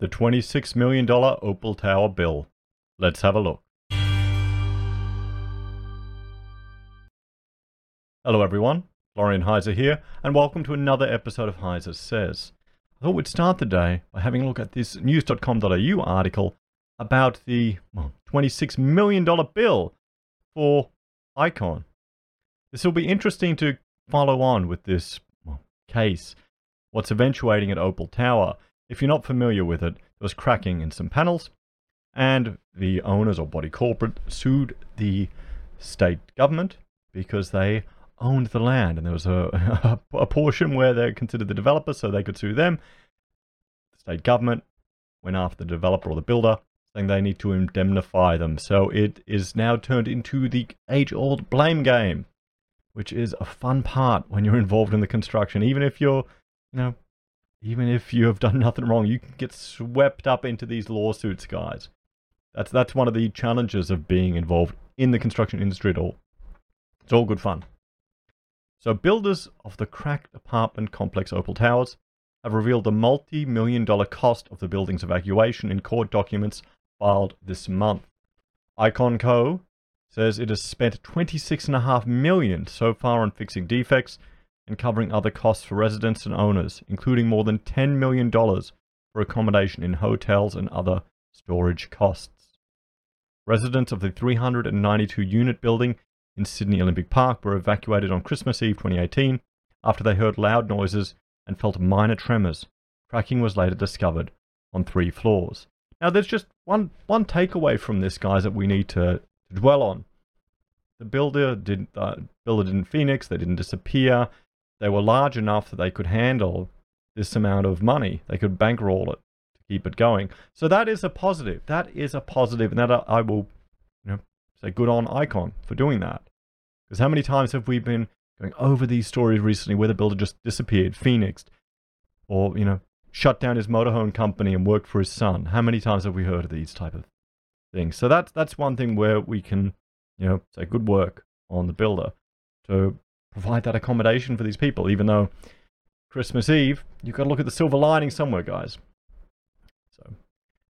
the $26 million Opal Tower bill. Let's have a look. Hello, everyone. Florian Heiser here, and welcome to another episode of Heiser Says. I thought we'd start the day by having a look at this news.com.au article about the $26 million bill for Icon. This will be interesting to follow on with this case, what's eventuating at Opal Tower. If you're not familiar with it, there was cracking in some panels, and the owners or body corporate sued the state government because they owned the land, and there was a, a portion where they're considered the developer, so they could sue them. The state government went after the developer or the builder, saying they need to indemnify them. So it is now turned into the age-old blame game, which is a fun part when you're involved in the construction. Even if you're, you know, even if you have done nothing wrong, you can get swept up into these lawsuits, guys. That's that's one of the challenges of being involved in the construction industry at all. It's all good fun. So builders of the cracked apartment complex Opal Towers have revealed the multi-million dollar cost of the building's evacuation in court documents filed this month. Icon Co says it has spent 26.5 million so far on fixing defects and covering other costs for residents and owners, including more than $10 million for accommodation in hotels and other storage costs. Residents of the 392 unit building in Sydney Olympic Park were evacuated on Christmas Eve 2018 after they heard loud noises and felt minor tremors. Cracking was later discovered on three floors. Now, there's just one one takeaway from this, guys, that we need to, to dwell on. The builder didn't uh, builder didn't phoenix. They didn't disappear. They were large enough that they could handle this amount of money. They could bankroll it to keep it going. So that is a positive. That is a positive, and that I will, you know, say good on Icon for doing that. Because how many times have we been going over these stories recently where the builder just disappeared, phoenixed, or you know, shut down his motorhome company and worked for his son. How many times have we heard of these type of things? So that's that's one thing where we can, you know, say good work on the builder to provide that accommodation for these people, even though Christmas Eve, you've got to look at the silver lining somewhere, guys. So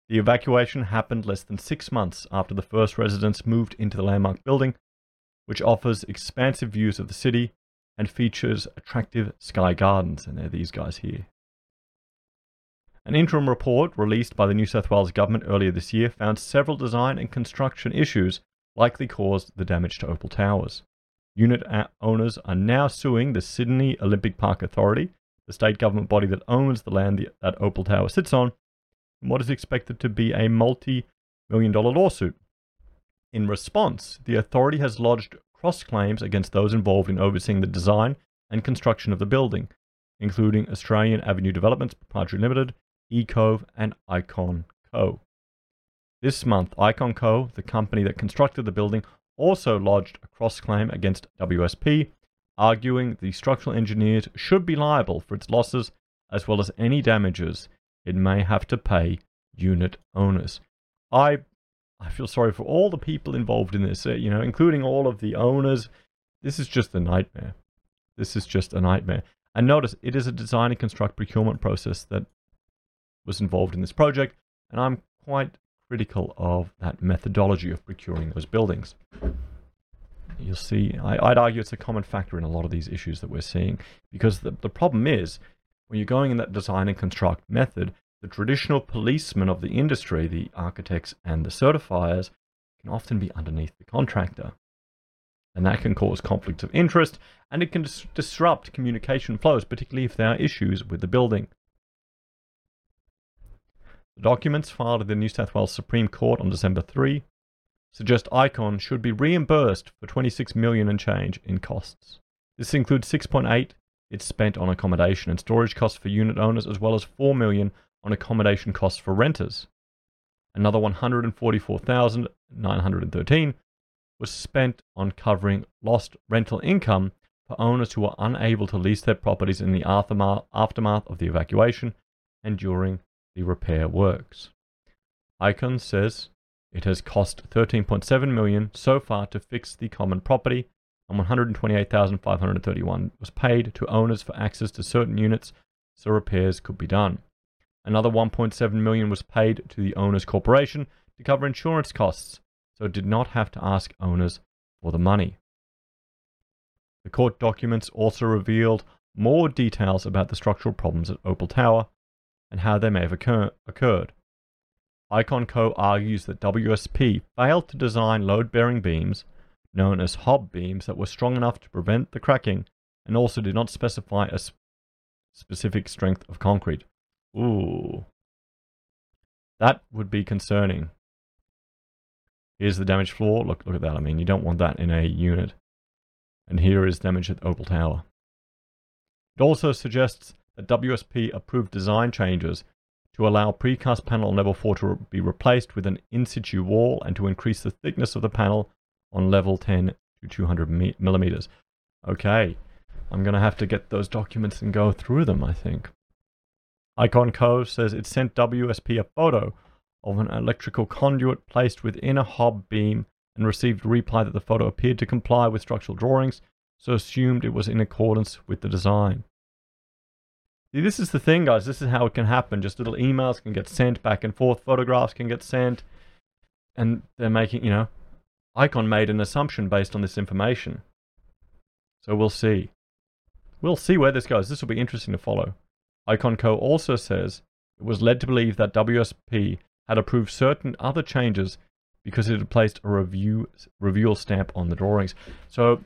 the evacuation happened less than six months after the first residents moved into the landmark building, which offers expansive views of the city and features attractive sky gardens. And they're these guys here. An interim report released by the New South Wales government earlier this year found several design and construction issues likely caused the damage to Opal Towers. Unit owners are now suing the Sydney Olympic Park Authority, the state government body that owns the land that Opal Tower sits on, in what is expected to be a multi million dollar lawsuit. In response, the authority has lodged cross claims against those involved in overseeing the design and construction of the building, including Australian Avenue Developments Proprietary Limited eCove, and Icon Co. This month, Icon Co., the company that constructed the building, also lodged a cross claim against WSP, arguing the structural engineers should be liable for its losses as well as any damages it may have to pay unit owners. I I feel sorry for all the people involved in this, uh, you know, including all of the owners. This is just a nightmare. This is just a nightmare. And notice, it is a design and construct procurement process that was involved in this project, and I'm quite critical of that methodology of procuring those buildings. You'll see, I, would argue it's a common factor in a lot of these issues that we're seeing, because the, the problem is, when you're going in that design and construct method, the traditional policemen of the industry, the architects and the certifiers, can often be underneath the contractor. And that can cause conflicts of interest and it can dis- disrupt communication flows, particularly if there are issues with the building. Documents filed at the New South Wales Supreme Court on December 3 suggest Icon should be reimbursed for 26 million and change in costs. This includes 6.8 it's spent on accommodation and storage costs for unit owners as well as 4 million on accommodation costs for renters. Another 144,913 was spent on covering lost rental income for owners who were unable to lease their properties in the aftermath of the evacuation and during the repair works. Icon says it has cost 13.7 million so far to fix the common property and 128,531 was paid to owners for access to certain units so repairs could be done. Another 1.7 million was paid to the owner's corporation to cover insurance costs, so it did not have to ask owners for the money. The court documents also revealed more details about the structural problems at Opal Tower and how they may have occur- occurred. Icon Co argues that WSP failed to design load bearing beams, known as Hob beams, that were strong enough to prevent the cracking and also did not specify a sp- specific strength of concrete. Ooh. That would be concerning. Here's the damaged floor. Look, look at that. I mean, you don't want that in a unit. And here is damage at the Opal Tower. It also suggests WSP approved design changes to allow precast panel level 4 to be replaced with an in-situ wall and to increase the thickness of the panel on level 10 to 200 millimeters. Okay, I'm going to have to get those documents and go through them, I think. Icon Co says it sent WSP a photo of an electrical conduit placed within a hob beam and received a reply that the photo appeared to comply with structural drawings, so assumed it was in accordance with the design. See, this is the thing, guys. This is how it can happen. Just little emails can get sent back and forth, photographs can get sent, and they're making, you know, Icon made an assumption based on this information. So we'll see. We'll see where this goes. This will be interesting to follow. Icon Co. also says it was led to believe that WSP had approved certain other changes because it had placed a review review stamp on the drawings. So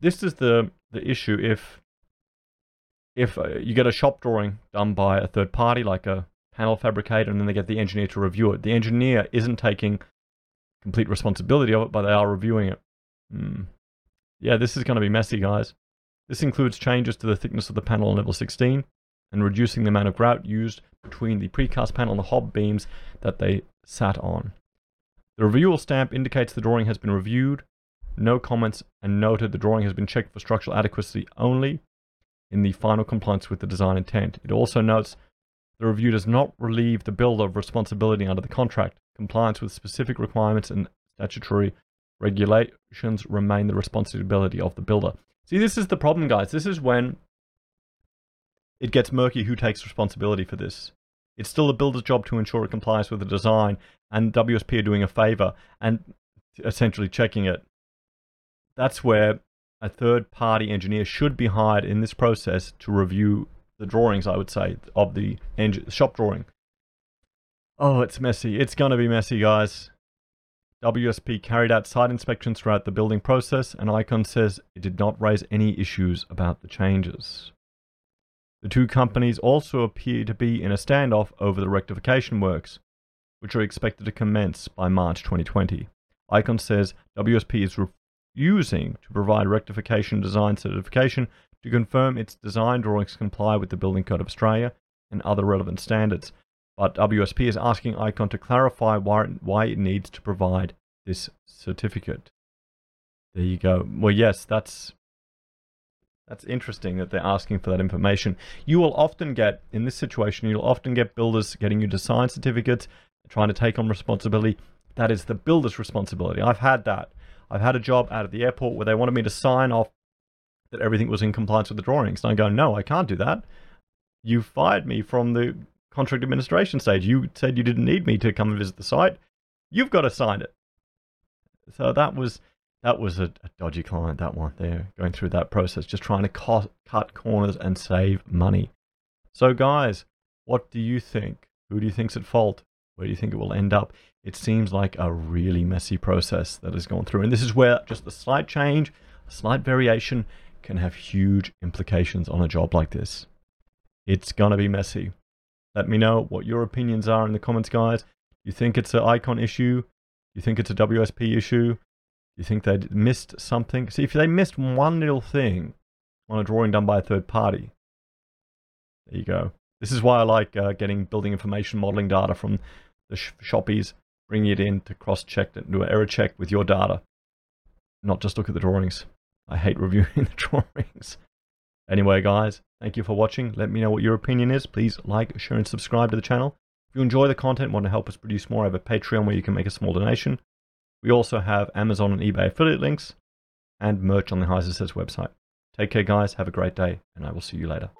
this is the the issue if if uh, you get a shop drawing done by a third party like a panel fabricator and then they get the engineer to review it. The engineer isn't taking complete responsibility of it but they are reviewing it. Hmm. yeah this is going to be messy guys. This includes changes to the thickness of the panel on level 16 and reducing the amount of grout used between the precast panel and the hob beams that they sat on. The review stamp indicates the drawing has been reviewed no comments and noted. The drawing has been checked for structural adequacy only in the final compliance with the design intent. It also notes the review does not relieve the builder of responsibility under the contract. Compliance with specific requirements and statutory regulations remain the responsibility of the builder. See, this is the problem, guys. This is when it gets murky who takes responsibility for this. It's still the builder's job to ensure it complies with the design, and WSP are doing a favor and essentially checking it. That's where a third party engineer should be hired in this process to review the drawings, I would say, of the shop drawing. Oh, it's messy. It's going to be messy, guys. WSP carried out site inspections throughout the building process, and Icon says it did not raise any issues about the changes. The two companies also appear to be in a standoff over the rectification works, which are expected to commence by March 2020. Icon says WSP is using to provide rectification design certification to confirm its design drawings comply with the Building Code of Australia and other relevant standards. But WSP is asking ICON to clarify why, why it needs to provide this certificate. There you go. Well, yes, that's that's interesting that they're asking for that information. You will often get, in this situation, you'll often get builders getting you to sign certificates, trying to take on responsibility. That is the builder's responsibility. I've had that. I've had a job out at the airport where they wanted me to sign off that everything was in compliance with the drawings. And I go, no, I can't do that. You fired me from the contract administration stage. You said you didn't need me to come and visit the site. You've got to sign it. So that was that was a, a dodgy client. That one there, going through that process, just trying to cut corners and save money. So guys, what do you think? Who do you think's at fault? Where do you think it will end up? It seems like a really messy process that has gone through. And this is where just a slight change, a slight variation can have huge implications on a job like this. It's going to be messy. Let me know what your opinions are in the comments, guys. You think it's an icon issue? You think it's a WSP issue? You think they missed something? See, if they missed one little thing on a drawing done by a third party, there you go. This is why I like uh, getting building information modeling data from the sh- shoppies, bringing it in to cross check and do an error check with your data, not just look at the drawings. I hate reviewing the drawings. Anyway, guys, thank you for watching. Let me know what your opinion is. Please like, share, and subscribe to the channel. If you enjoy the content want to help us produce more, I have a Patreon where you can make a small donation. We also have Amazon and eBay affiliate links and merch on the Heiser Says website. Take care, guys. Have a great day, and I will see you later.